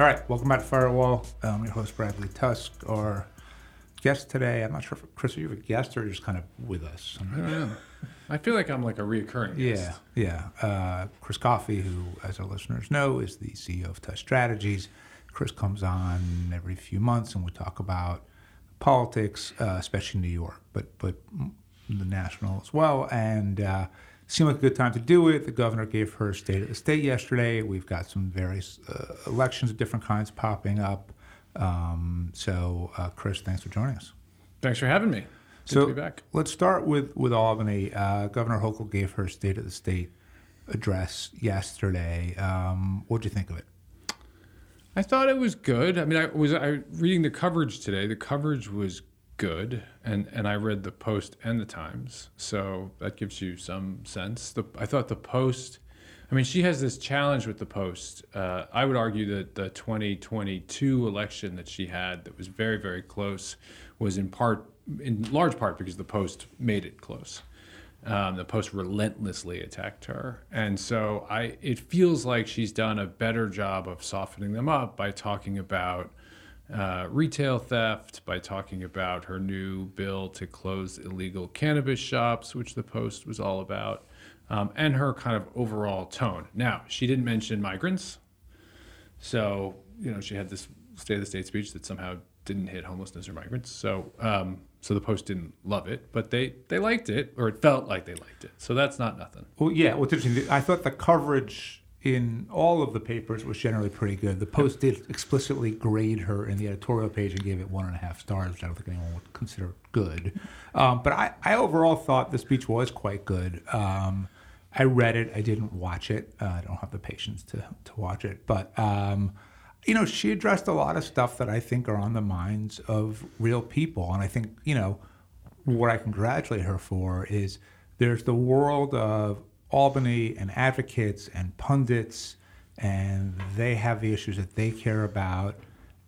All right, welcome back to Firewall. I'm your host, Bradley Tusk. Our guest today, I'm not sure if Chris, are you a guest or just kind of with us? I don't know. I feel like I'm like a reoccurring guest. Yeah, yeah. Uh, Chris Coffey, who, as our listeners know, is the CEO of Tusk Strategies. Chris comes on every few months and we talk about politics, uh, especially in New York, but but the national as well. And uh, seemed like a good time to do it. The governor gave her state of the state yesterday. We've got some various uh, elections of different kinds popping up. Um, so, uh, Chris, thanks for joining us. Thanks for having me. Good so to be back. let's start with with Albany. Uh, governor Hochul gave her state of the state address yesterday. Um, what'd you think of it? I thought it was good. I mean, I was I reading the coverage today. The coverage was good, and and I read the Post and the Times, so that gives you some sense. The I thought the Post. I mean, she has this challenge with the Post. Uh, I would argue that the 2022 election that she had, that was very very close, was in part, in large part, because the Post made it close. Um, the Post relentlessly attacked her, and so I. It feels like she's done a better job of softening them up by talking about uh, retail theft, by talking about her new bill to close illegal cannabis shops, which the Post was all about, um, and her kind of overall tone. Now, she didn't mention migrants, so you know she had this State of the State speech that somehow didn't hit homelessness or migrants. So, um, so the Post didn't love it, but they they liked it, or it felt like they liked it. So that's not nothing. Well, yeah. What's interesting, I thought the coverage in all of the papers was generally pretty good. The Post did explicitly grade her in the editorial page and gave it one and a half stars, which I don't think anyone would consider good. Um, but I, I overall thought the speech was quite good. Um, I read it. I didn't watch it. Uh, I don't have the patience to, to watch it. But, um, you know, she addressed a lot of stuff that I think are on the minds of real people. And I think, you know, what I congratulate her for is there's the world of Albany and advocates and pundits, and they have the issues that they care about.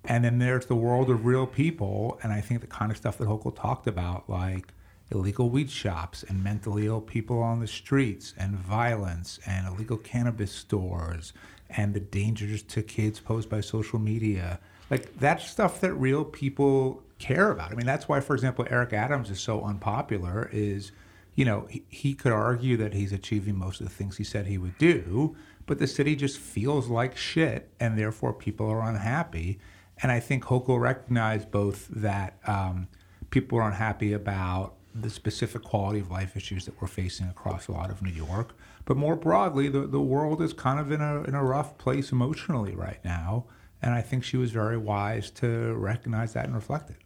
And then there's the world of real people, and I think the kind of stuff that Hochul talked about, like illegal weed shops and mentally ill people on the streets, and violence and illegal cannabis stores, and the dangers to kids posed by social media. Like that's stuff that real people care about. I mean, that's why, for example, Eric Adams is so unpopular. Is you know, he, he could argue that he's achieving most of the things he said he would do, but the city just feels like shit, and therefore people are unhappy. And I think Hochul recognized both that um, people are unhappy about the specific quality of life issues that we're facing across a lot of New York, but more broadly, the, the world is kind of in a, in a rough place emotionally right now. And I think she was very wise to recognize that and reflect it.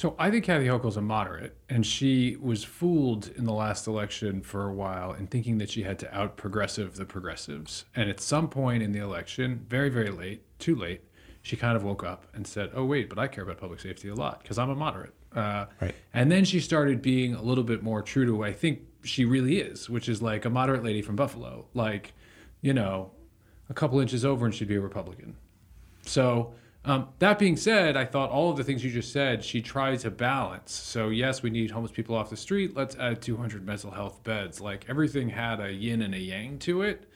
So I think Kathy Hochul's a moderate, and she was fooled in the last election for a while in thinking that she had to out progressive the progressives. And at some point in the election, very very late, too late, she kind of woke up and said, "Oh wait, but I care about public safety a lot because I'm a moderate." Uh, Right. And then she started being a little bit more true to what I think she really is, which is like a moderate lady from Buffalo, like, you know, a couple inches over and she'd be a Republican. So um, that being said, I thought all of the things you just said, she tried to balance. So yes, we need homeless people off the street. Let's add 200 mental health beds. Like everything had a yin and a yang to it.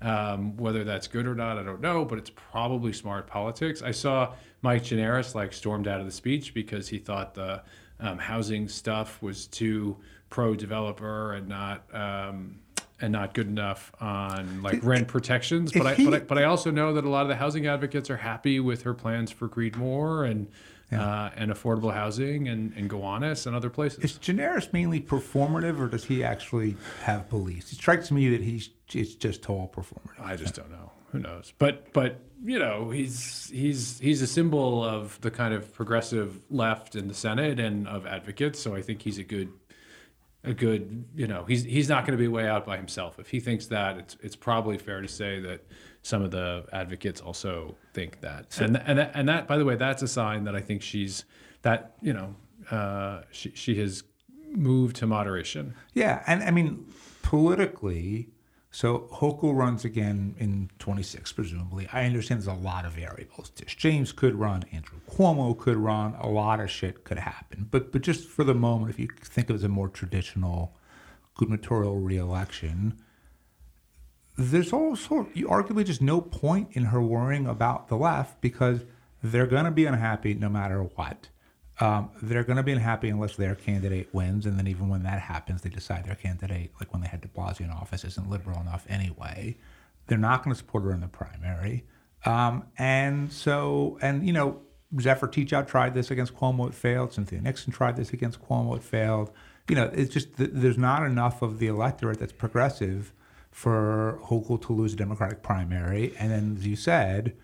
Um, whether that's good or not, I don't know, but it's probably smart politics. I saw Mike Gianaris like stormed out of the speech because he thought the um, housing stuff was too pro-developer and not um, and not good enough on like rent protections. But I, but I but I also know that a lot of the housing advocates are happy with her plans for Creedmoor and uh, and affordable housing and, and Gowanus and other places. Is Gianaris mainly performative, or does he actually have beliefs? It strikes me that he's it's just all performative. I just don't know. Who knows? But but you know he's he's he's a symbol of the kind of progressive left in the Senate and of advocates. So I think he's a good a good you know he's he's not going to be way out by himself. If he thinks that, it's it's probably fair to say that some of the advocates also think that. and and that, and that by the way, that's a sign that I think she's that you know uh, she she has moved to moderation. Yeah, and I mean politically, so Hochul runs again in 26, presumably. I understand there's a lot of variables. Tish James could run, Andrew Cuomo could run, a lot of shit could happen. But but just for the moment, if you think of it as a more traditional gubernatorial reelection, there's also arguably just no point in her worrying about the left because they're going to be unhappy no matter what. Um, they're going to be unhappy unless their candidate wins, and then even when that happens, they decide their candidate, like when they had De Blasio in office, isn't liberal enough anyway. They're not going to support her in the primary, um, and so and you know Zephyr Teachout tried this against Cuomo, it failed. Cynthia Nixon tried this against Cuomo, it failed. You know, it's just there's not enough of the electorate that's progressive for Hochul to lose a Democratic primary, and then as you said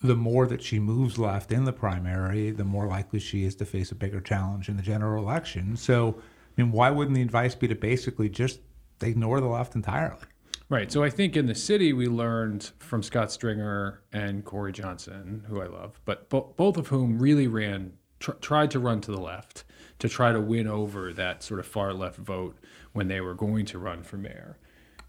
the more that she moves left in the primary, the more likely she is to face a bigger challenge in the general election. So, I mean, why wouldn't the advice be to basically just ignore the left entirely? Right. So I think in the city we learned from Scott Stringer and Corey Johnson, who I love, but bo- both of whom really ran, tr- tried to run to the left to try to win over that sort of far left vote when they were going to run for mayor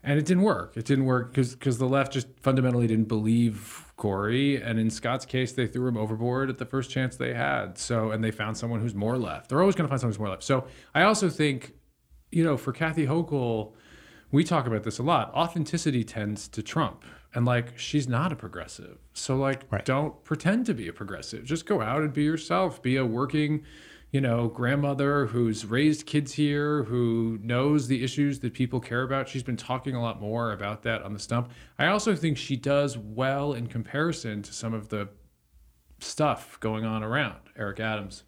and it didn't work. It didn't work because the left just fundamentally didn't believe Corey, and in Scott's case, they threw him overboard at the first chance they had. So, and they found someone who's more left. They're always going to find someone who's more left. So, I also think, you know, for Kathy Hochul, we talk about this a lot. Authenticity tends to trump, and like she's not a progressive. So, like, right. don't pretend to be a progressive. Just go out and be yourself. Be a working you know, grandmother who's raised kids here, who knows the issues that people care about. She's been talking a lot more about that on the stump. I also think she does well in comparison to some of the stuff going on around Eric Adams,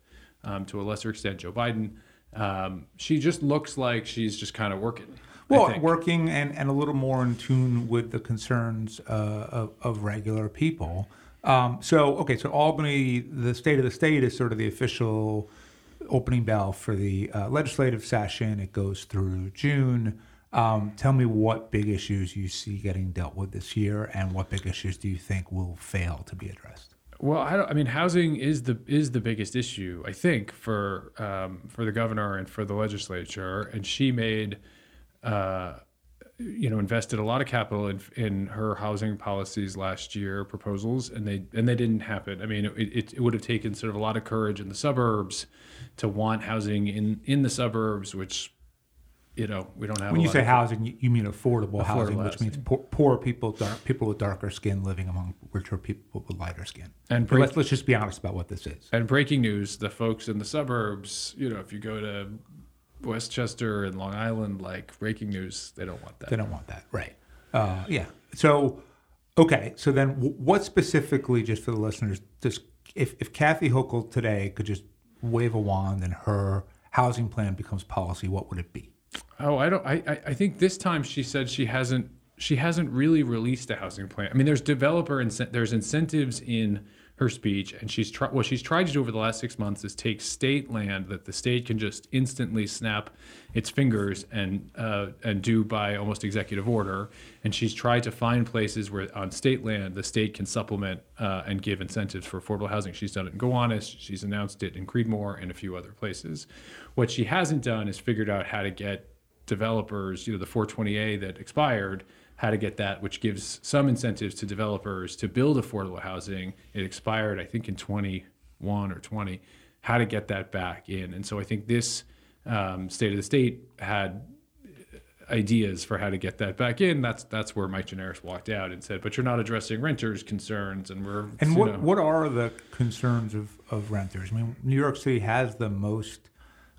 um, to a lesser extent, Joe Biden. Um, she just looks like she's just kind of working. Well, working and, and a little more in tune with the concerns uh, of, of regular people. Um, so, okay, so Albany, the state of the state is sort of the official opening bell for the uh, legislative session. It goes through June. Um, tell me what big issues you see getting dealt with this year, and what big issues do you think will fail to be addressed? Well, I, I mean, housing is the is the biggest issue, I think, for um, for the governor and for the legislature. And she made, uh, you know, invested a lot of capital in in her housing policies last year proposals, and they and they didn't happen. I mean, it, it, it would have taken sort of a lot of courage in the suburbs to want housing in in the suburbs, which you know we don't have. When you say housing, you mean affordable, affordable housing, which means poor, poor, people, dark, people with darker skin living among richer people with lighter skin. And break, let's let's just be honest about what this is. And breaking news: the folks in the suburbs, you know, if you go to Westchester and Long Island, like breaking news, they don't want that. They don't want that, right? Uh, yeah. So, okay. So then, what specifically, just for the listeners, just if if Kathy Hochul today could just wave a wand and her housing plan becomes policy, what would it be? Oh, I don't. I I think this time she said she hasn't she hasn't really released a housing plan. I mean, there's developer and there's incentives in her speech, and she's what she's tried to do over the last six months is take state land that the state can just instantly snap its fingers and uh, and do by almost executive order. And she's tried to find places where on state land the state can supplement uh, and give incentives for affordable housing. She's done it in Gowanus, she's announced it in Creedmoor, and a few other places. What she hasn't done is figured out how to get developers, you know, the 420A that expired how to get that, which gives some incentives to developers to build affordable housing. It expired, I think, in 21 or 20. How to get that back in, and so I think this um, state of the state had ideas for how to get that back in. That's that's where Mike Gianaris walked out and said, "But you're not addressing renters' concerns." And we're and what know, what are the concerns of, of renters? I mean, New York City has the most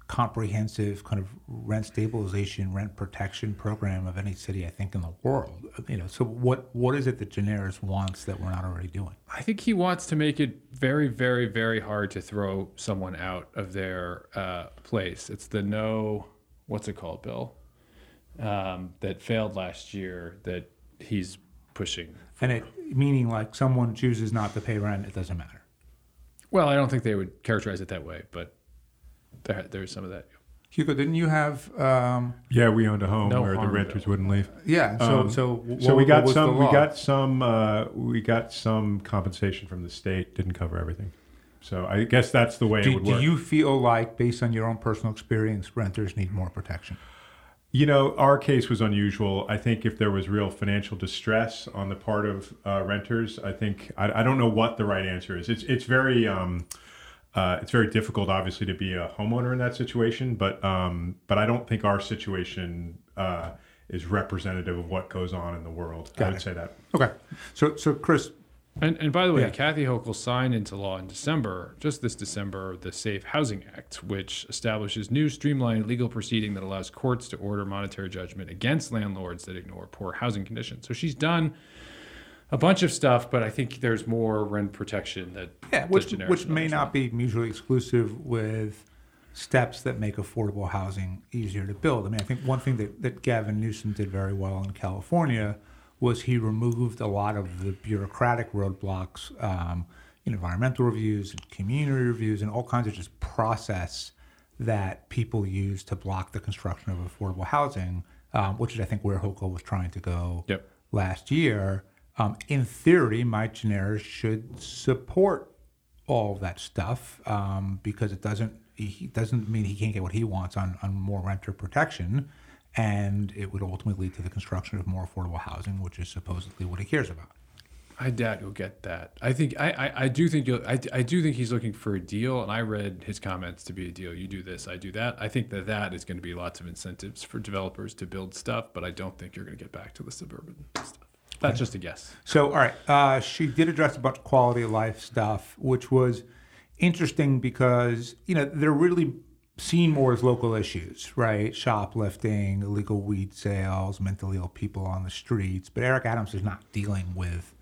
comprehensive kind of rent stabilization, rent protection program of any city I think in the world. You know, so what what is it that Gianaris wants that we're not already doing? I think he wants to make it very, very, very hard to throw someone out of their uh, place. It's the no, what's it called, Bill? Um, that failed last year that he's pushing. And it meaning like someone chooses not to pay rent, it doesn't matter. Well, I don't think they would characterize it that way, but there, there's some of that. Hugo, didn't you have? Um, yeah, we owned a home no where the renters wouldn't leave. Yeah, so um, so what, so we got some we got some uh, we got some compensation from the state. Didn't cover everything. So I guess that's the way do, it would do work. Do you feel like, based on your own personal experience, renters need more protection? You know, our case was unusual. I think if there was real financial distress on the part of uh, renters, I think I, I, don't know what the right answer is. It's it's very. Um, uh, it's very difficult, obviously, to be a homeowner in that situation. But um, but I don't think our situation uh, is representative of what goes on in the world. Got I would it. say that. Okay. So, so Chris, And, and by the way, Yeah. Kathy Hochul signed into law in December, just this December, the Safe Housing Act, which establishes new streamlined legal proceeding that allows courts to order monetary judgment against landlords that ignore poor housing conditions. So she's done a bunch of stuff, but I think there's more rent protection that yeah, which which may not be mutually exclusive with steps that make affordable housing easier to build. I mean, I think one thing that, that Gavin Newsom did very well in California was he removed a lot of the bureaucratic roadblocks, um, environmental reviews, and community reviews, and all kinds of just process that people use to block the construction of affordable housing, um, which is I think where Hochul was trying to go Yep. last year. Um, in theory, Mike Gianaris should support all that stuff um, because it doesn't he- doesn't mean he can't get what he wants on, on more renter protection, and it would ultimately lead to the construction of more affordable housing, which is supposedly what he cares about. I doubt you'll get that. I think I, I, I do think you'll I, I do think he's looking for a deal, and I read his comments to be a deal. You do this, I do that. I think that that is going to be lots of incentives for developers to build stuff, but I don't think you're going to get back to the suburban stuff. That's just a guess. So, all right, uh, she did address a bunch of quality of life stuff, which was interesting because you know they're really seen more as local issues, right? Shoplifting, illegal weed sales, mentally ill people on the streets. But Eric Adams is not dealing with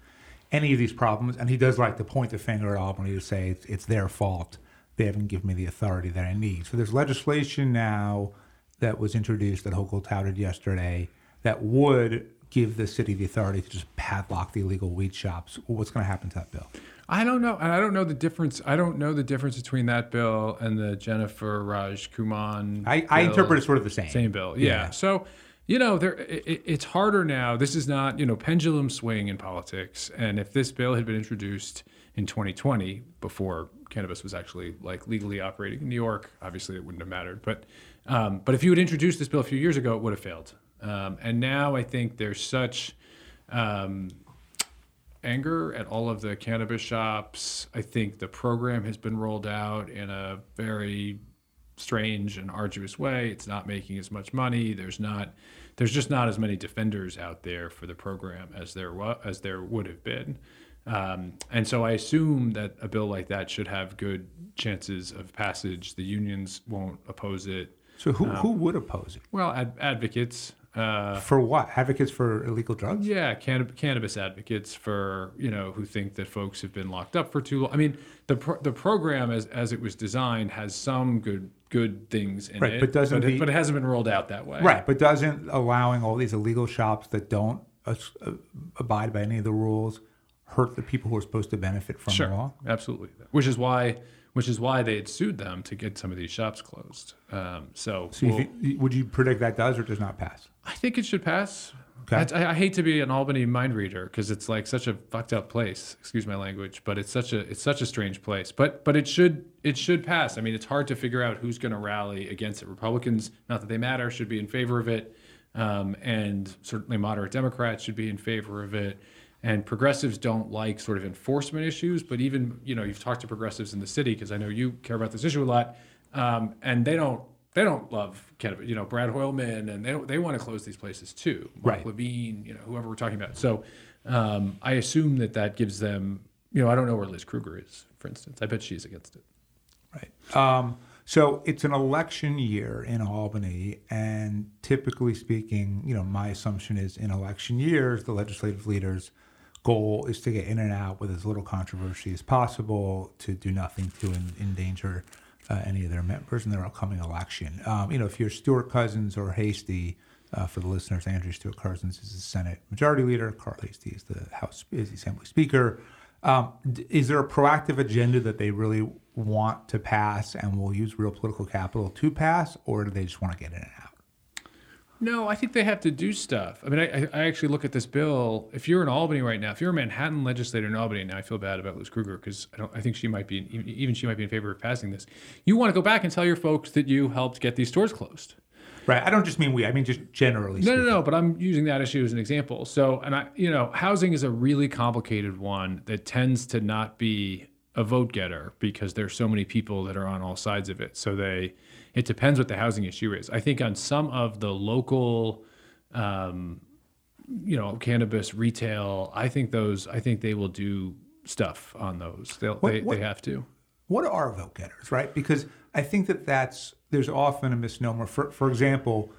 any of these problems, and he does like to point the finger at Albany to say it's, it's their fault. They haven't given me the authority that I need. So there's legislation now that was introduced that Hochul touted yesterday that would give the city the authority to just padlock the illegal weed shops. What's going to happen to that bill? I don't know, and I don't know the difference. I don't know the difference between that bill and the Jenifer Rajkumar. I, I interpret it sort of the same. Same bill, yeah. Yeah. So, you know, there it- it's harder now. This is not, you know, pendulum swing in politics. And if this bill had been introduced in 2020, before cannabis was actually like legally operating in New York, obviously it wouldn't have mattered. But, um, but if you had introduced this bill a few years ago, it would have failed. Um, and now I think there's such um, anger at all of the cannabis shops. I think the program has been rolled out in a very strange and arduous way. It's not making as much money. There's not there's just not as many defenders out there for the program as there wa- as there would have been. Um, and so I assume that a bill like that should have good chances of passage. The unions won't oppose it. So who, who would oppose it? Well, ad- advocates, uh, For what? Advocates for illegal drugs? yeah, canna- cannabis advocates for you know who think that folks have been locked up for too long. I mean, the pro- the program as as it was designed has some good good things in Right, it, but doesn't but, it, the- but it hasn't been rolled out that way. Right, but doesn't allowing all these illegal shops that don't uh, abide by any of the rules hurt the people who are supposed to benefit from Sure, the law? absolutely. Which is why which is why they had sued them to get some of these shops closed. Um, so So we'll- think, would you predict that does or does not pass? I think it should pass. Okay. I, I hate to be an Albany mind reader because it's like such a fucked up place. Excuse my language, but it's such a it's such a strange place. But but it should it should pass. I mean, it's hard to figure out who's going to rally against it. Republicans, not that they matter, should be in favor of it, um, and certainly moderate Democrats should be in favor of it. And progressives don't like sort of enforcement issues, but even you know you've talked to progressives in the city because I know you care about this issue a lot, um, and they don't they don't love cannabis. You know, Brad Hoylman, and they they want to close these places too. Mark Right. Levine, you know, whoever we're talking about. So um, I assume that that gives them. You know, I don't know where Liz Krueger is, for instance. I bet she's against it. Right. Um, so it's an election year in Albany, and typically speaking, you know, my assumption is in election years, the legislative leaders' goal is to get in and out with as little controversy as possible, to do nothing to en- endanger uh, any of their members in their upcoming election. Um, you know, if you're Stewart-Cousins or Heastie, uh, for the listeners, Andrea Stewart-Cousins is the Senate Majority Leader. Carl Heastie is the House is the Assembly Speaker. Um, is there a proactive agenda that they really want to pass and will use real political capital to pass, or do they just want to get in and out? No, I think they have to do stuff. I mean, I, I actually look at this bill. If you're in Albany right now, if you're a Manhattan legislator in Albany, now I feel bad about Liz Krueger because I don't. I think she might be even she might be in favor of passing this. You want to go back and tell your folks that you helped get these stores closed. Right. I don't just mean we. I mean just generally. No, no, no. But I'm using that issue as an example. So, and I, you know, housing is a really complicated one that tends to not be a vote getter because there's so many people that are on all sides of it. So they, it depends what the housing issue is. I think on some of the local um, you know, cannabis retail. I think those. I think they will do stuff on those. They'll, What- they what- they have to. what are vote getters, right? Because I think that that's there's often a misnomer. For for example,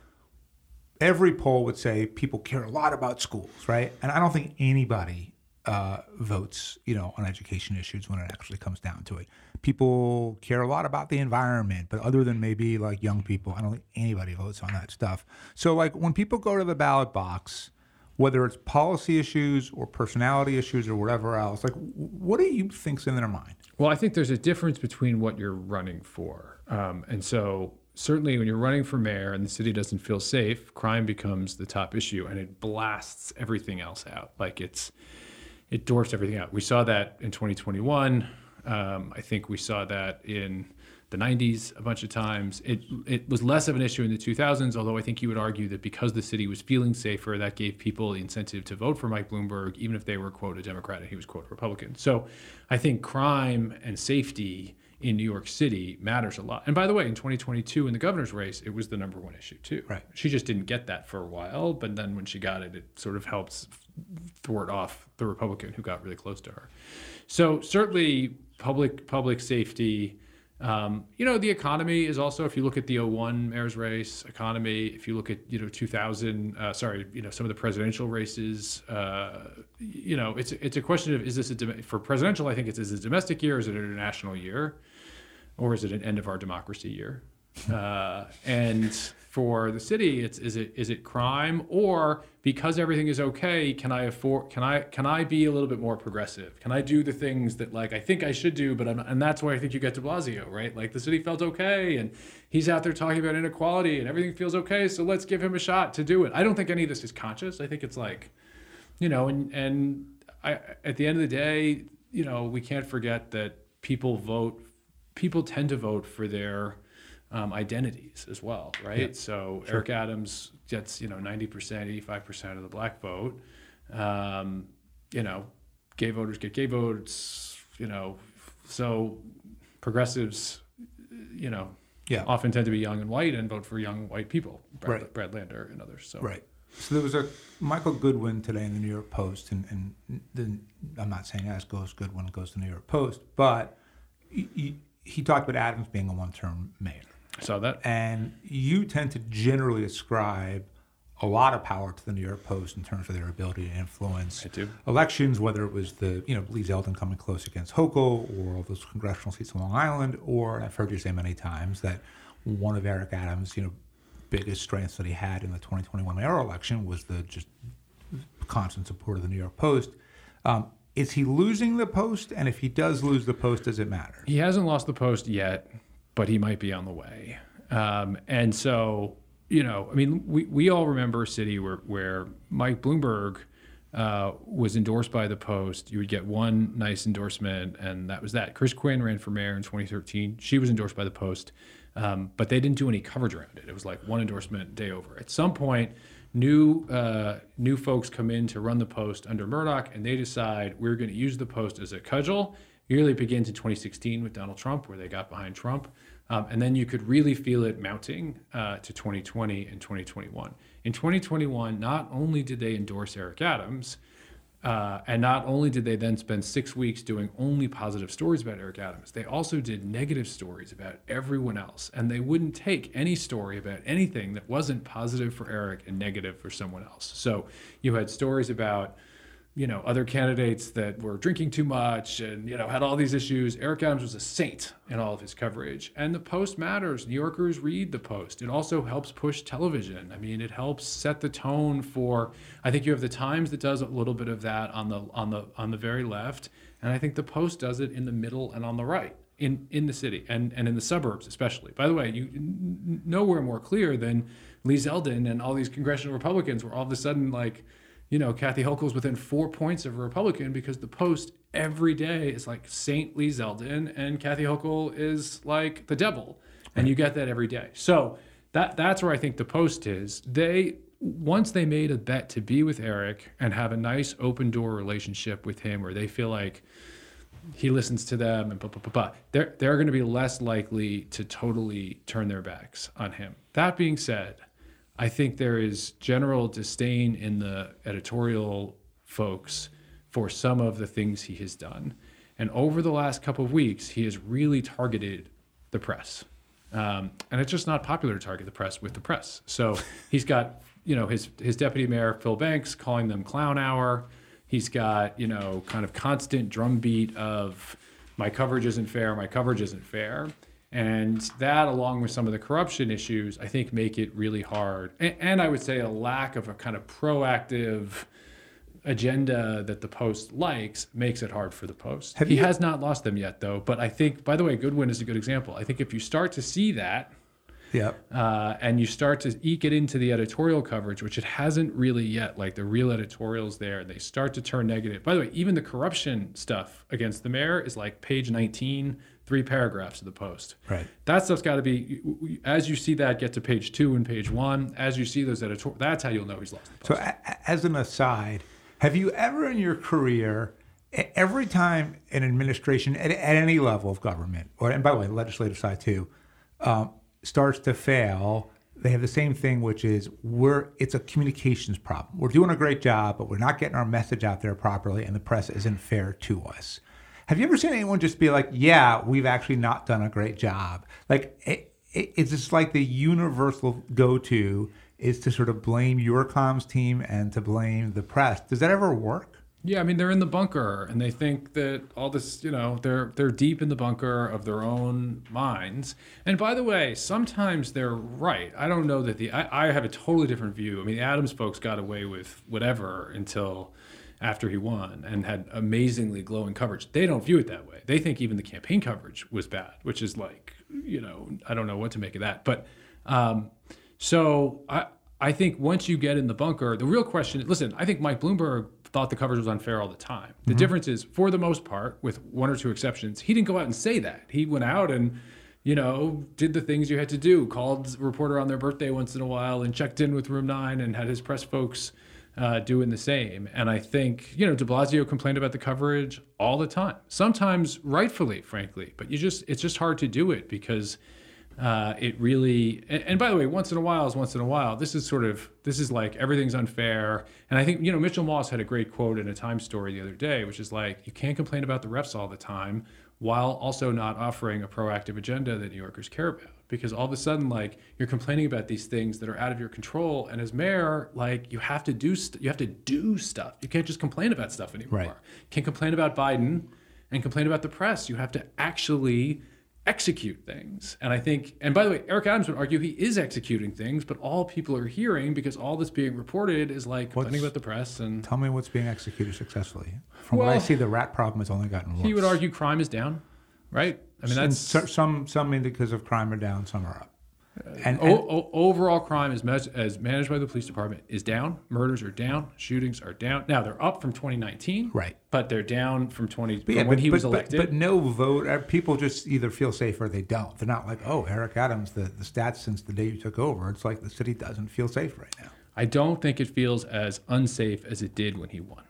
every poll would say people care a lot about schools, right? And I don't think anybody uh, votes, you know, on education issues when it actually comes down to it. People care a lot about the environment, but other than maybe like young people, I don't think anybody votes on that stuff. So like when people go to the ballot box. Whether it's policy issues or personality issues or whatever else, like what do you think's in their mind? Well, I think there's a difference between what you're running for. Um, and so, certainly, when you're running for mayor and the city doesn't feel safe, crime becomes the top issue and it blasts everything else out. Like it's, it dwarfs everything out. We saw that in 2021. Um, I think we saw that in the 90s a bunch of times. It, it was less of an issue in the 2000s, although I think you would argue that because the city was feeling safer, that gave people the incentive to vote for Mike Bloomberg, even if they were, quote, a Democrat and he was, quote, a Republican. So I think crime and safety in New York City matters a lot. And by the way, in 2022 in the governor's race, it was the number one issue too. Right. She just didn't get that for a while, but then when she got it, it sort of helps thwart off the Republican who got really close to her. So certainly public public safety. Um, you know, the economy is also, if you look at the 01 mayor's race economy, if you look at, you know, 2000, uh, sorry, you know, some of the presidential races, uh, you know, it's, it's a question of, is this a, for presidential, I think it's, is it a domestic year, is it an international year, or is it an end of our democracy year? Uh, and for the city, it's is it is it crime or because everything is okay, can I afford can I can I be a little bit more progressive? Can I do the things that like I think I should do, but I'm, and that's why I think you get De Blasio, right? Like the city felt okay, and he's out there talking about inequality, and everything feels okay, so let's give him a shot to do it. I don't think any of this is conscious. I think it's like, you know, and and I at the end of the day, you know, we can't forget that people vote. People tend to vote for their um, identities as well, right? So Eric Adams gets you know ninety percent, eighty five percent of the black vote. Um, you know, gay voters get gay votes. You know, so progressives, you know, Yeah. often tend to be young and white and vote for young white people. Brad, Right. Brad Lander and others. So Right. So there was a Michael Goodwin today in the New York Post, and, and the, I'm not saying as goes Goodwin goes to the New York Post, but he, he, he talked about Adams being a one-term mayor, I saw that. and you tend to generally ascribe a lot of power to the New York Post in terms of their ability to influence elections, whether it was the you know Lee Zeldin coming close against Hochul or all those congressional seats on Long Island, or I've heard you say many times that one of Eric Adams' you know biggest strengths that he had in the 2021 mayoral election was the just constant support of the New York Post. Um, is he losing the post? And if he does lose the post, does it matter? He hasn't lost the post yet, but he might be on the way. Um, and so, you know, I mean, we, we all remember a city where, where Mike Bloomberg uh, was endorsed by the Post. You would get one nice endorsement, and that was that. Chris Quinn ran for mayor in 2013. She was endorsed by the Post, um, but they didn't do any coverage around it. It was like one endorsement, day over. At some point, new uh, new folks come in to run the Post under Murdoch, and they decide we're going to use the Post as a cudgel. It begins in 2016 with Donald Trump, where they got behind Trump. Um, and then you could really feel it mounting uh, to 2020 and 2021. In 2021, not only did they endorse Eric Adams, uh, and not only did they then spend six weeks doing only positive stories about Eric Adams, they also did negative stories about everyone else. And they wouldn't take any story about anything that wasn't positive for Eric and negative for someone else. So you had stories about you know, other candidates that were drinking too much and, you know, had all these issues. Eric Adams was a saint in all of his coverage. And the Post matters. New Yorkers read the Post. It also helps push television. I mean, it helps set the tone for I think you have the Times that does a little bit of that on the on the on the very left. And I think the Post does it in the middle and on the right. In, in the city and, and in the suburbs especially. By the way, you n- nowhere more clear than Lee Zeldin and all these congressional Republicans were all of a sudden like, you know, Kathy Hochul's within four points of a Republican because the Post every day is like Saint Lee Zeldin and Kathy Hochul is like the devil, and you get that every day. So that that's where I think the Post is. They once they made a bet to be with Eric and have a nice open door relationship with him, where they feel like he listens to them and blah, blah, blah, blah. They're, they're going to be less likely to totally turn their backs on him. That being said, I think there is general disdain in the editorial folks for some of the things he has done. And over the last couple of weeks, he has really targeted the press. Um, and it's just not popular to target the press with the press. So he's got, you know, his, his deputy mayor, Phil Banks, calling them clown hour. He's got, you know, kind of constant drumbeat of my coverage isn't fair, my coverage isn't fair. And that, along with some of the corruption issues, I think make it really hard. And, and I would say a lack of a kind of proactive agenda that the Post likes makes it hard for the Post. Have he you- has not lost them yet, though. But I think, by the way, Goodwin is a good example. I think if you start to see that, Yep. uh, and you start to eke it into the editorial coverage, which it hasn't really yet, like the real editorials there, they start to turn negative. By the way, even the corruption stuff against the mayor is like page 19, three paragraphs of the post. Right. That stuff's got to be, as you see that get to page two and page one, as you see those editorial, that's how you'll know he's lost the So, post. a- a- as an aside, have you ever in your career, every time an administration at, at any level of government, or and by the way, legislative side too, um, starts to fail, they have the same thing, which is we're it's a communications problem. We're doing a great job, but we're not getting our message out there properly, and the press isn't fair to us. Have you ever seen anyone just be like, "Yeah, we've actually not done a great job"? Like it, it, it's just like the universal go-to is to sort of blame your comms team and to blame the press. Does that ever work? Yeah, I mean they're in the bunker and they think that all this, you know, they're they're deep in the bunker of their own minds. And by the way, sometimes they're right. I don't know that the I, I have a totally different view. I mean, Adams folks got away with whatever until after he won and had amazingly glowing coverage. They don't view it that way. They think even the campaign coverage was bad, which is like, you know, I don't know what to make of that. But um, so I I think once you get in the bunker, the real question. Is listen, I think Mike Bloomberg thought the coverage was unfair all the time. The difference is, for the most part, with one or two exceptions, he didn't go out and say that. He went out and you know, did the things you had to do, called a reporter on their birthday once in a while and checked in with Room 9 and had his press folks uh, doing the same. And I think, you know, de Blasio complained about the coverage all the time, sometimes rightfully, frankly, but you just, it's just hard to do it because uh, it really, and, and by the way, once in a while is once in a while. This is sort of, this is like everything's unfair. And I think, you know, Mitchell Moss had a great quote in a Time story the other day, which is like, you can't complain about the refs all the time while also not offering a proactive agenda that New Yorkers care about. Because all of a sudden, like you're complaining about these things that are out of your control, and as mayor, like you have to do st- you have to do stuff. You can't just complain about stuff anymore. Right. You can't complain about Biden and complain about the press. You have to actually execute things. And I think, and by the way, Eric Adams would argue he is executing things, but all people are hearing because all that's being reported is like complaining What's- about the press and Tell me what's being executed successfully. From what I see, the rat problem has only gotten worse. he would argue crime is down, right? I mean, that's so- some some indicators of crime are down, some are up. And, and O- o- overall crime is mes- as managed by the police department is down. Murders are down. Shootings are down. Now they're up from 2019, Right. But they're down from 20 But from yeah, when but, he but, was elected. But, no vote. uh, People just either feel safe or they don't. They're not like, oh, Eric Adams, the, the stats since the day you took over. It's like the city doesn't feel safe right now. I don't think it feels as unsafe as it did when he won.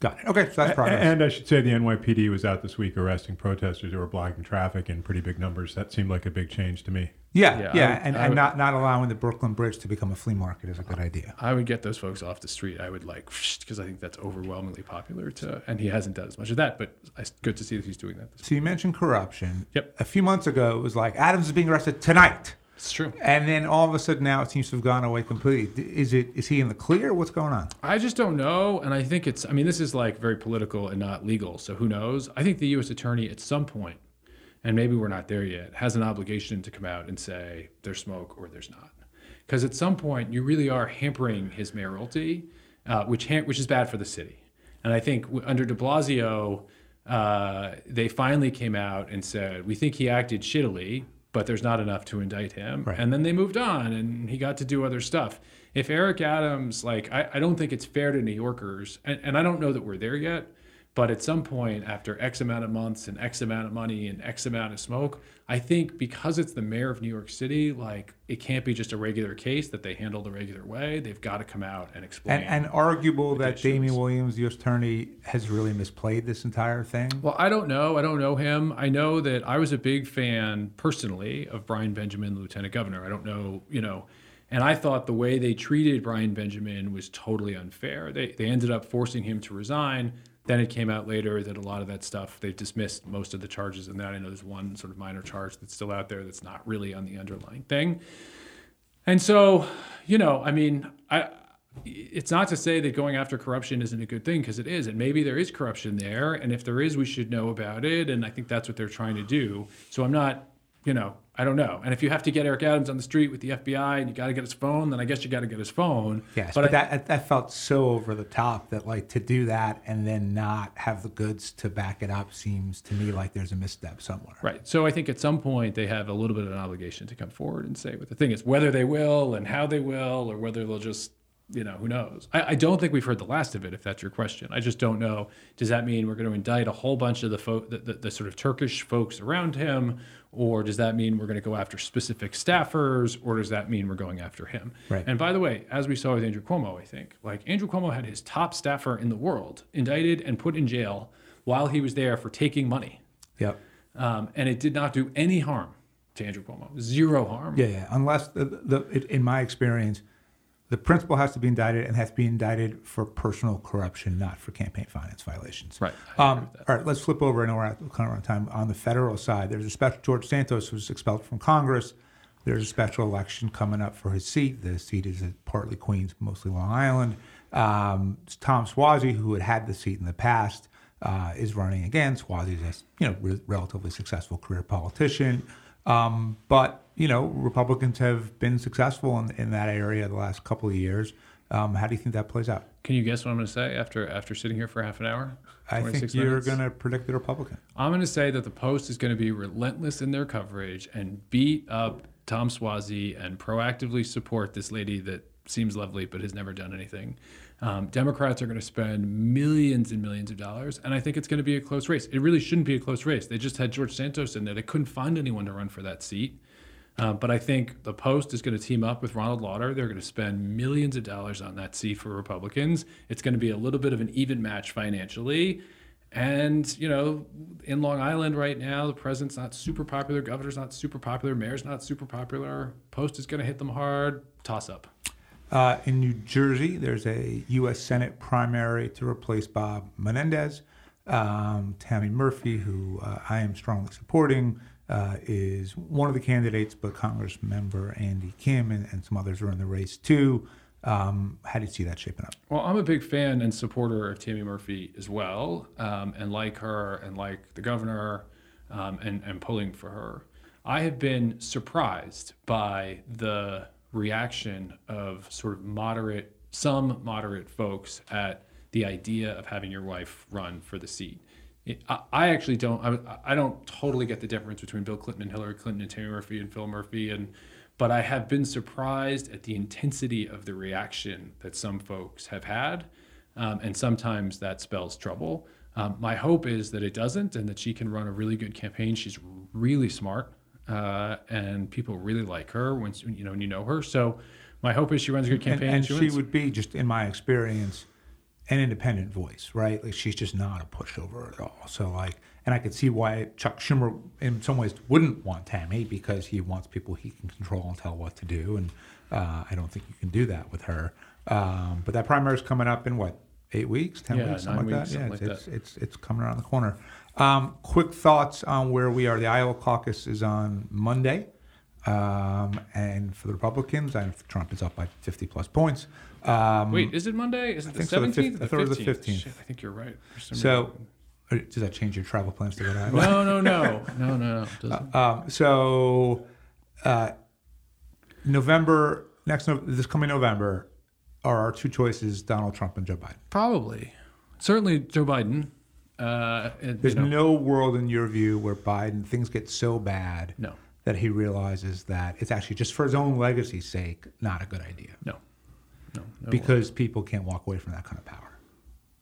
Got it. Okay, so that's progress. And I should say the NYPD was out this week arresting protesters who were blocking traffic in pretty big numbers. That seemed like a big change to me. yeah, yeah, yeah, would- and, I and would- not, not allowing the Brooklyn Bridge to become a flea market is a good idea. I would get those folks off the street. I would like because I think that's overwhelmingly popular to, and he hasn't done as much of that. But it's good to see that he's doing that. So you mentioned corruption. Yep. A few months ago, it was like Adams is being arrested tonight, It's true. and then all of a sudden now it seems to have gone away completely. Is it? Is he in the clear? What's going on? I just don't know. And I think it's, I mean, this is like very political and not legal. So who knows? I think the U.S. attorney at some point, and maybe we're not there yet, has an obligation to come out and say there's smoke or there's not. Because at some point, you really are hampering his mayoralty, uh, which, ham- which is bad for the city. And I think w- under de Blasio, uh, they finally came out and said, we think he acted shittily, but there's not enough to indict him. Right. And then they moved on and he got to do other stuff. If Eric Adams, like, I, I don't think it's fair to New Yorkers, and, and I don't know that we're there yet, but at some point after X amount of months and X amount of money and X amount of smoke, I think because it's the mayor of New York City, like, it can't be just a regular case that they handle the regular way. They've got to come out and explain. And, and arguable that. Damian Williams, the U.S. attorney, has really misplayed this entire thing. Well, I don't know. I don't know him. I know that I was a big fan personally of Brian Benjamin, lieutenant governor. I don't know, you know, And I thought the way they treated Brian Benjamin was totally unfair. They, they ended up forcing him to resign. Then it came out later that a lot of that stuff, they've dismissed most of the charges in that. I know there's one sort of minor charge that's still out there that's not really on the underlying thing. And so, you know, I mean, I, it's not to say that going after corruption isn't a good thing because it is and maybe there is corruption there and if there is we should know about it and i think that's what they're trying to do so i'm not you know i don't know and if you have to get eric adams on the street with the fbi and you got to get his phone then i guess you got to get his phone yes but, but I, that that felt so over the top that like to do that and then not have the goods to back it up seems to me like there's a misstep somewhere right so i think at some point they have a little bit of an obligation to come forward and say what the thing is whether they will and how they will or whether they'll just you know, who knows? I, I, don't think we've heard the last of it, if that's your question. I just don't know. Does that mean we're going to indict a whole bunch of the, fo- the, the, the, sort of Turkish folks around him? Or does that mean we're going to go after specific staffers? Or does that mean we're going after him? Right. And by the way, as we saw with Andrew Cuomo, I think, like Andrew Cuomo had his top staffer in the world indicted and put in jail while he was there for taking money. Yep. Um, and it did not do any harm to Andrew Cuomo. Zero harm. Yeah, yeah. Unless, the, the, in my experience, the principal has to be indicted and has to be indicted for personal corruption, not for campaign finance violations. Right. Um, all right, let's flip over. I know we're at kind of on time. On the federal side, there's a special George Santos was expelled from Congress. There's a special election coming up for his seat. The seat is partly Queens, mostly Long Island. Um, Tom Suozzi, who had had the seat in the past, uh, is running again. Suozzi's a you know re- relatively successful career politician. Um, but you know, Republicans have been successful in, in that area the last couple of years. Um, how do you think that plays out? Can you guess what I'm going to say after after sitting here for half an hour? I think you're going to predict the Republican. I'm going to say that the Post is going to be relentless in their coverage and beat up Tom Suozzi and proactively support this lady that seems lovely but has never done anything. Um, Democrats are going to spend millions and millions of dollars, and I think it's going to be a close race. It really shouldn't be a close race. They just had George Santos in there. They couldn't find anyone to run for that seat. Uh, but I think the Post is going to team up with Ronald Lauder. They're going to spend millions of dollars on that seat for Republicans. It's going to be a little bit of an even match financially. And, you know, in Long Island right now, the president's not super popular, governor's not super popular, mayor's not super popular. Post is going to hit them hard. Toss up. Uh, in New Jersey, there's a U.S. Senate primary to replace Bob Menendez. Um, Tammy Murphy, who uh, I am strongly supporting, uh, is one of the candidates, but Congress member Andy Kim and, and some others are in the race too. Um, how do you see that shaping up? Well, I'm a big fan and supporter of Tammy Murphy as well, um, and like her and like the governor, um, and, and pulling for her. I have been surprised by the reaction of sort of moderate, some moderate folks at the idea of having your wife run for the seat. It, I, I, actually don't. I, I don't totally get the difference between Bill Clinton and Hillary Clinton and Tammy Murphy and Phil Murphy, and but I have been surprised at the intensity of the reaction that some folks have had, um, and sometimes that spells trouble. Um, my hope is that it doesn't, and that she can run a really good campaign. She's really smart uh, and people really like her when you know when you know her. So my hope is she runs a good campaign. And, and she, she would be just in my experience an independent voice, right? Like she's just not a pushover at all. So like, and I could see why Chuck Schumer, in some ways, wouldn't want Tammy because he wants people he can control and tell what to do, and uh, I don't think you can do that with her. Um, but that primary is coming up in what eight weeks, ten yeah, weeks, something like weeks, that. Yeah, it's, like it's, that. it's, it's coming around the corner. Um, quick thoughts on where we are. The Iowa caucus is on Monday. Um, and for the Republicans, I know Trump is up by 50 plus points. Um, Wait, is it Monday? Is it the so, 17th? fifth- I thought it was the 15th? 15th. I think you're right. So, uh, does that change your travel plans to go to Iowa? no, no, no, no, no, no. doesn't. Um, so, uh, November next, no, this coming November, are our two choices Donald Trump and Joe Biden. Probably, certainly Joe Biden. Uh, and, There's you know, no world in your view where Biden things get so bad no, that he realizes that it's actually just for his own legacy's sake not a good idea no, no, no. because people can't walk away from that kind of power.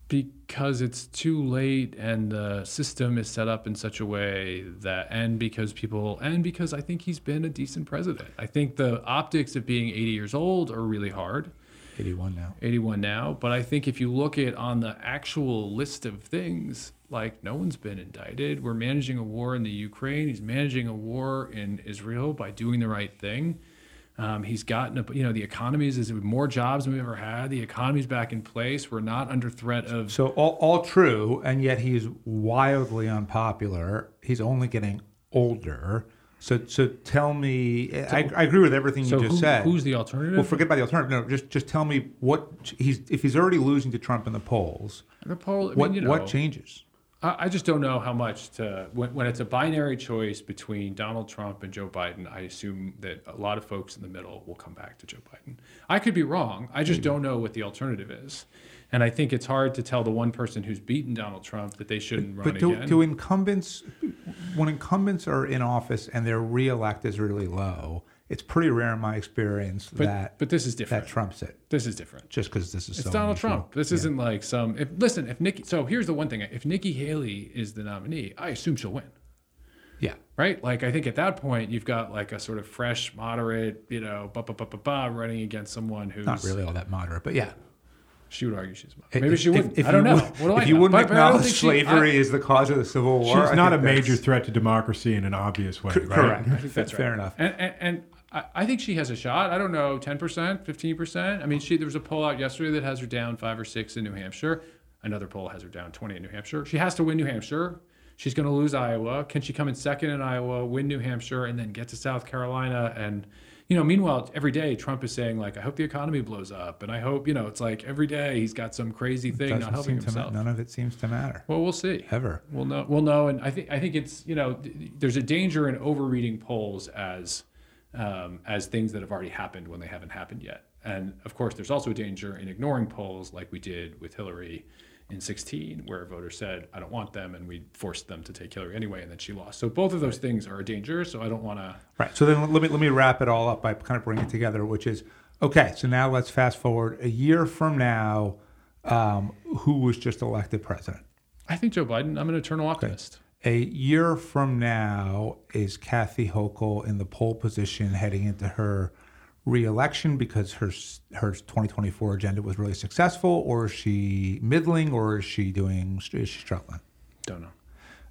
because it's too late and the system is set up in such a way that and because people and because I think he's been a decent president. I think the optics of being 80 years old are really hard. 81 now. 81 now, but I think if you look at on the actual list of things, like no one's been indicted. We're managing a war in the Ukraine. He's managing a war in Israel by doing the right thing. Um, he's gotten, a, you know, the economy is more jobs than we've ever had. The economy's back in place. We're not under threat of. So all, all true, and yet he's wildly unpopular. He's only getting older. So so tell me, I, I agree with everything so you just who- said. who's the alternative? Well, forget about the alternative. No, just just tell me what he's if he's already losing to Trump in the polls. the poll, I What mean, you know, what changes? I just don't know how much to when, when it's a binary choice between Donald Trump and Joe Biden. I assume that a lot of folks in the middle will come back to Joe Biden. I could be wrong. I just hmm. don't know what the alternative is, and I think it's hard to tell the one person who's beaten Donald Trump that they shouldn't run But do, again. do incumbents, when incumbents are in office and their reelect is really low, it's pretty rare in my experience but, that but this is different. that trumps it this is different. just because this is It's so Donald unusual. Trump. This isn't like some. If listen, if Nikki. So here's the one thing: if Nikki Haley is the nominee, I assume she'll win. Yeah. right? Like I think at that point you've got like a sort of fresh, moderate, you know, ba ba ba ba ba running against someone who's Not really all that moderate, but yeah. She would argue she's If- maybe she if- wouldn't. If I don't you know. would- What do if I you know? wouldn't But- but I don't acknowledge think she- slavery I- as the cause of the Civil War, She's I not a think major that's- threat to democracy in an obvious way, right? Correct. I think that's Fair right. enough. And and, and I, I think she has a shot. I don't know, ten percent, fifteen percent. I mean, she there was a poll out yesterday that has her down five or six in New Hampshire. Another poll has her down twenty in New Hampshire. She has to win New Hampshire. She's going to lose Iowa. Can she come in second in Iowa, win New Hampshire, and then get to South Carolina? And you know, meanwhile, every day Trump is saying like, "I hope the economy blows up," and I hope you know, it's like every day he's got some crazy thing Doesn't helping to ma- himself. none of it seems to matter Well, we'll see. ever. We'll know. We'll know. And I think I think it's you know th- there's a danger in overreading polls as um, as things that have already happened when they haven't happened yet. And of course, there's also a danger in ignoring polls like we did with Hillary in 16, where a voter said, "I don't want them," and we forced them to take Hillary anyway, and then she lost. So both of those things are a danger. So I don't want to. Right. So then let me let me wrap it all up by kind of bringing it together, which is okay. So now let's fast forward a year from now. Um, who was just elected president? I think Joe Biden. I'm an eternal optimist. A year from now is Kathy Hochul in the pole position heading into her reelection because her her 2024 agenda was really successful, or is she middling, or is she doing is she struggling? Don't know.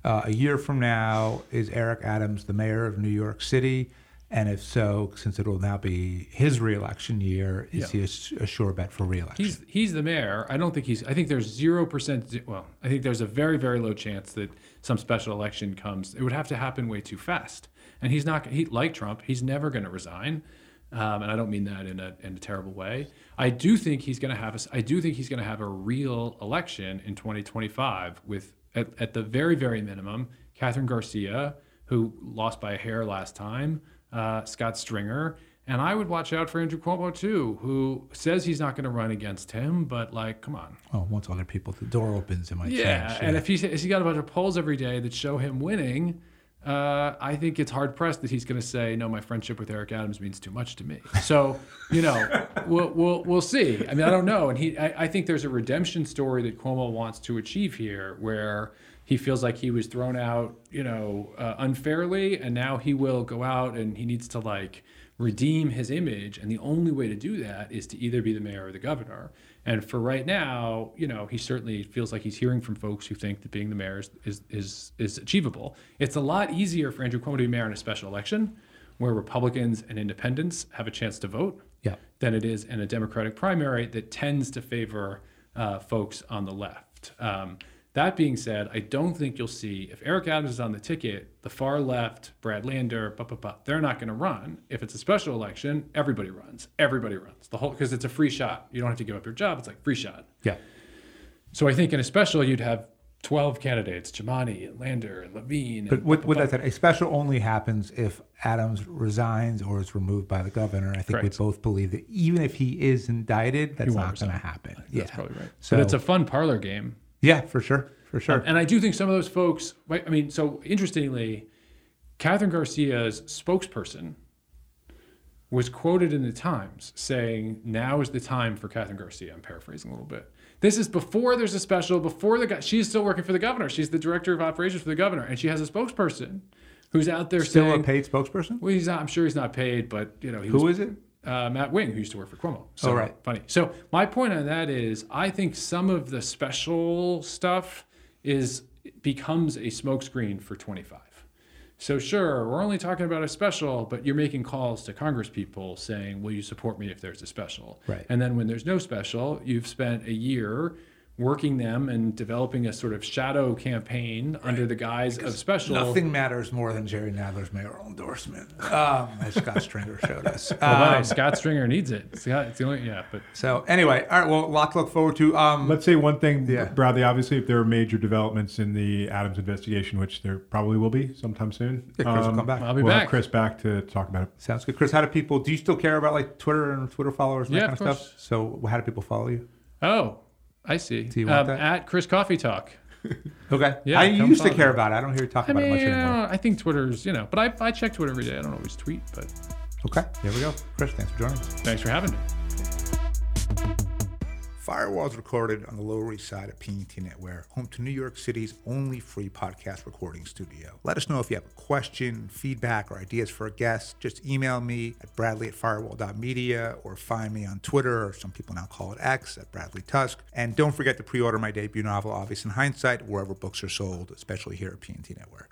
Uh, a year from now, is Eric Adams the mayor of New York City? And if so, since it will now be his reelection year, is Yeah. he a sure bet for reelection? He's he's the mayor. I don't think he's. I think there's zero percent. Well, I think there's a very very low chance that some special election comes. It would have to happen way too fast. And he's not. He like Trump. He's never going to resign. Um, and I don't mean that in a in a terrible way. I do think he's going to have. A, I do think he's going to have a real election in 2025 with at, at the very very minimum Kathryn Garcia, who lost by a hair last time, uh, Scott Stringer, and I would watch out for Andrew Cuomo too, who says he's not going to run against him, but like, come on. oh, once other people, the door opens, it might Yeah, change. and if he's if he's got a bunch of polls every day that show him winning, uh, I think it's hard pressed that he's going to say, "No, my friendship with Eric Adams means too much to me." So, you know, we'll we'll we'll see. I mean, I don't know, and he, I, I think there's a redemption story that Cuomo wants to achieve here, where he feels like he was thrown out, you know, uh, unfairly, and now he will go out and he needs to like redeem his image, and the only way to do that is to either be the mayor or the governor. And for right now, you know, he certainly feels like he's hearing from folks who think that being the mayor is is is, is achievable. It's a lot easier for Andrew Cuomo to be mayor in a special election, where Republicans and independents have a chance to vote, Yeah. than it is in a Democratic primary that tends to favor uh, folks on the left. Um, that being said, I don't think you'll see if Eric Adams is on the ticket, the far left, Brad Lander, blah, blah, blah, they're not going to run. If it's a special election, everybody runs. Everybody runs. The whole because it's a free shot. You don't have to give up your job. It's like free shot. yeah. So I think in a special, you'd have 12 candidates, Jumaane and Lander and Levine. But with, with that said, a special only happens if Adams resigns or is removed by the governor. I think Correct. we both believe that even if he is indicted, that's won't going to happen. blah. yeah, That's probably right. So but it's a fun parlor game. Yeah, for sure, for sure. And I do think some of those folks, I mean, so interestingly, Kathryn Garcia's spokesperson was quoted in the Times saying, now is the time for Kathryn Garcia. I'm paraphrasing a little bit. This is before there's a special, before the guy, she's still working for the governor. She's the director of operations for the governor. And she has a spokesperson who's out there saying Still saying, a paid spokesperson. well, he's not, I'm sure he's not paid, but, you know, he Who was, is it? Uh, Matt Wing, who used to work for Cuomo. So Oh, right. funny. So my point on that is, I think some of the special stuff is becomes a smokescreen for 25. So sure, we're only talking about a special, but you're making calls to Congress people saying, "Will you support me if there's a special?" Right. And then when there's no special, you've spent a year working them and developing a sort of shadow campaign under the guise of special. Nothing matters more than Jerry Nadler's mayoral endorsement, um, as Scott Stringer showed us. Well, by the Um, Scott Stringer needs it. Scott, it's the only yeah, but so anyway, all right. Well, a lot to look forward to. Um, Let's say one thing, Yeah. Bradley. Obviously, if there are major developments in the Adams investigation, which there probably will be sometime soon, yeah, Chris will um, come back. I'll be we'll back. have Chris back to talk about it. Sounds good, Chris. How do people? Do you still care about like Twitter and Twitter followers and Yeah, that kind of of, stuff? So, how do people follow you? Oh, I see. Do you want um, that? At Chris Coffee Talk. Okay. Yeah, I used to care about it. I don't hear you talk I about mean, it much anymore. uh, I think Twitter's, you know, but I, I check Twitter every day. I don't always tweet, but Okay. Here we go. Chris, thanks for joining us. thanks for having me. Firewall is recorded on the Lower East Side of P&T Knitwear, home to New York City's only free podcast recording studio. Let us know if you have a question, feedback, or ideas for a guest. Just email me at bradley at firewall.media or find me on Twitter, or some people now call it X, at Bradley Tusk. And don't forget to pre order my debut novel, Obvious in Hindsight, wherever books are sold, especially here at P&T Knitwear.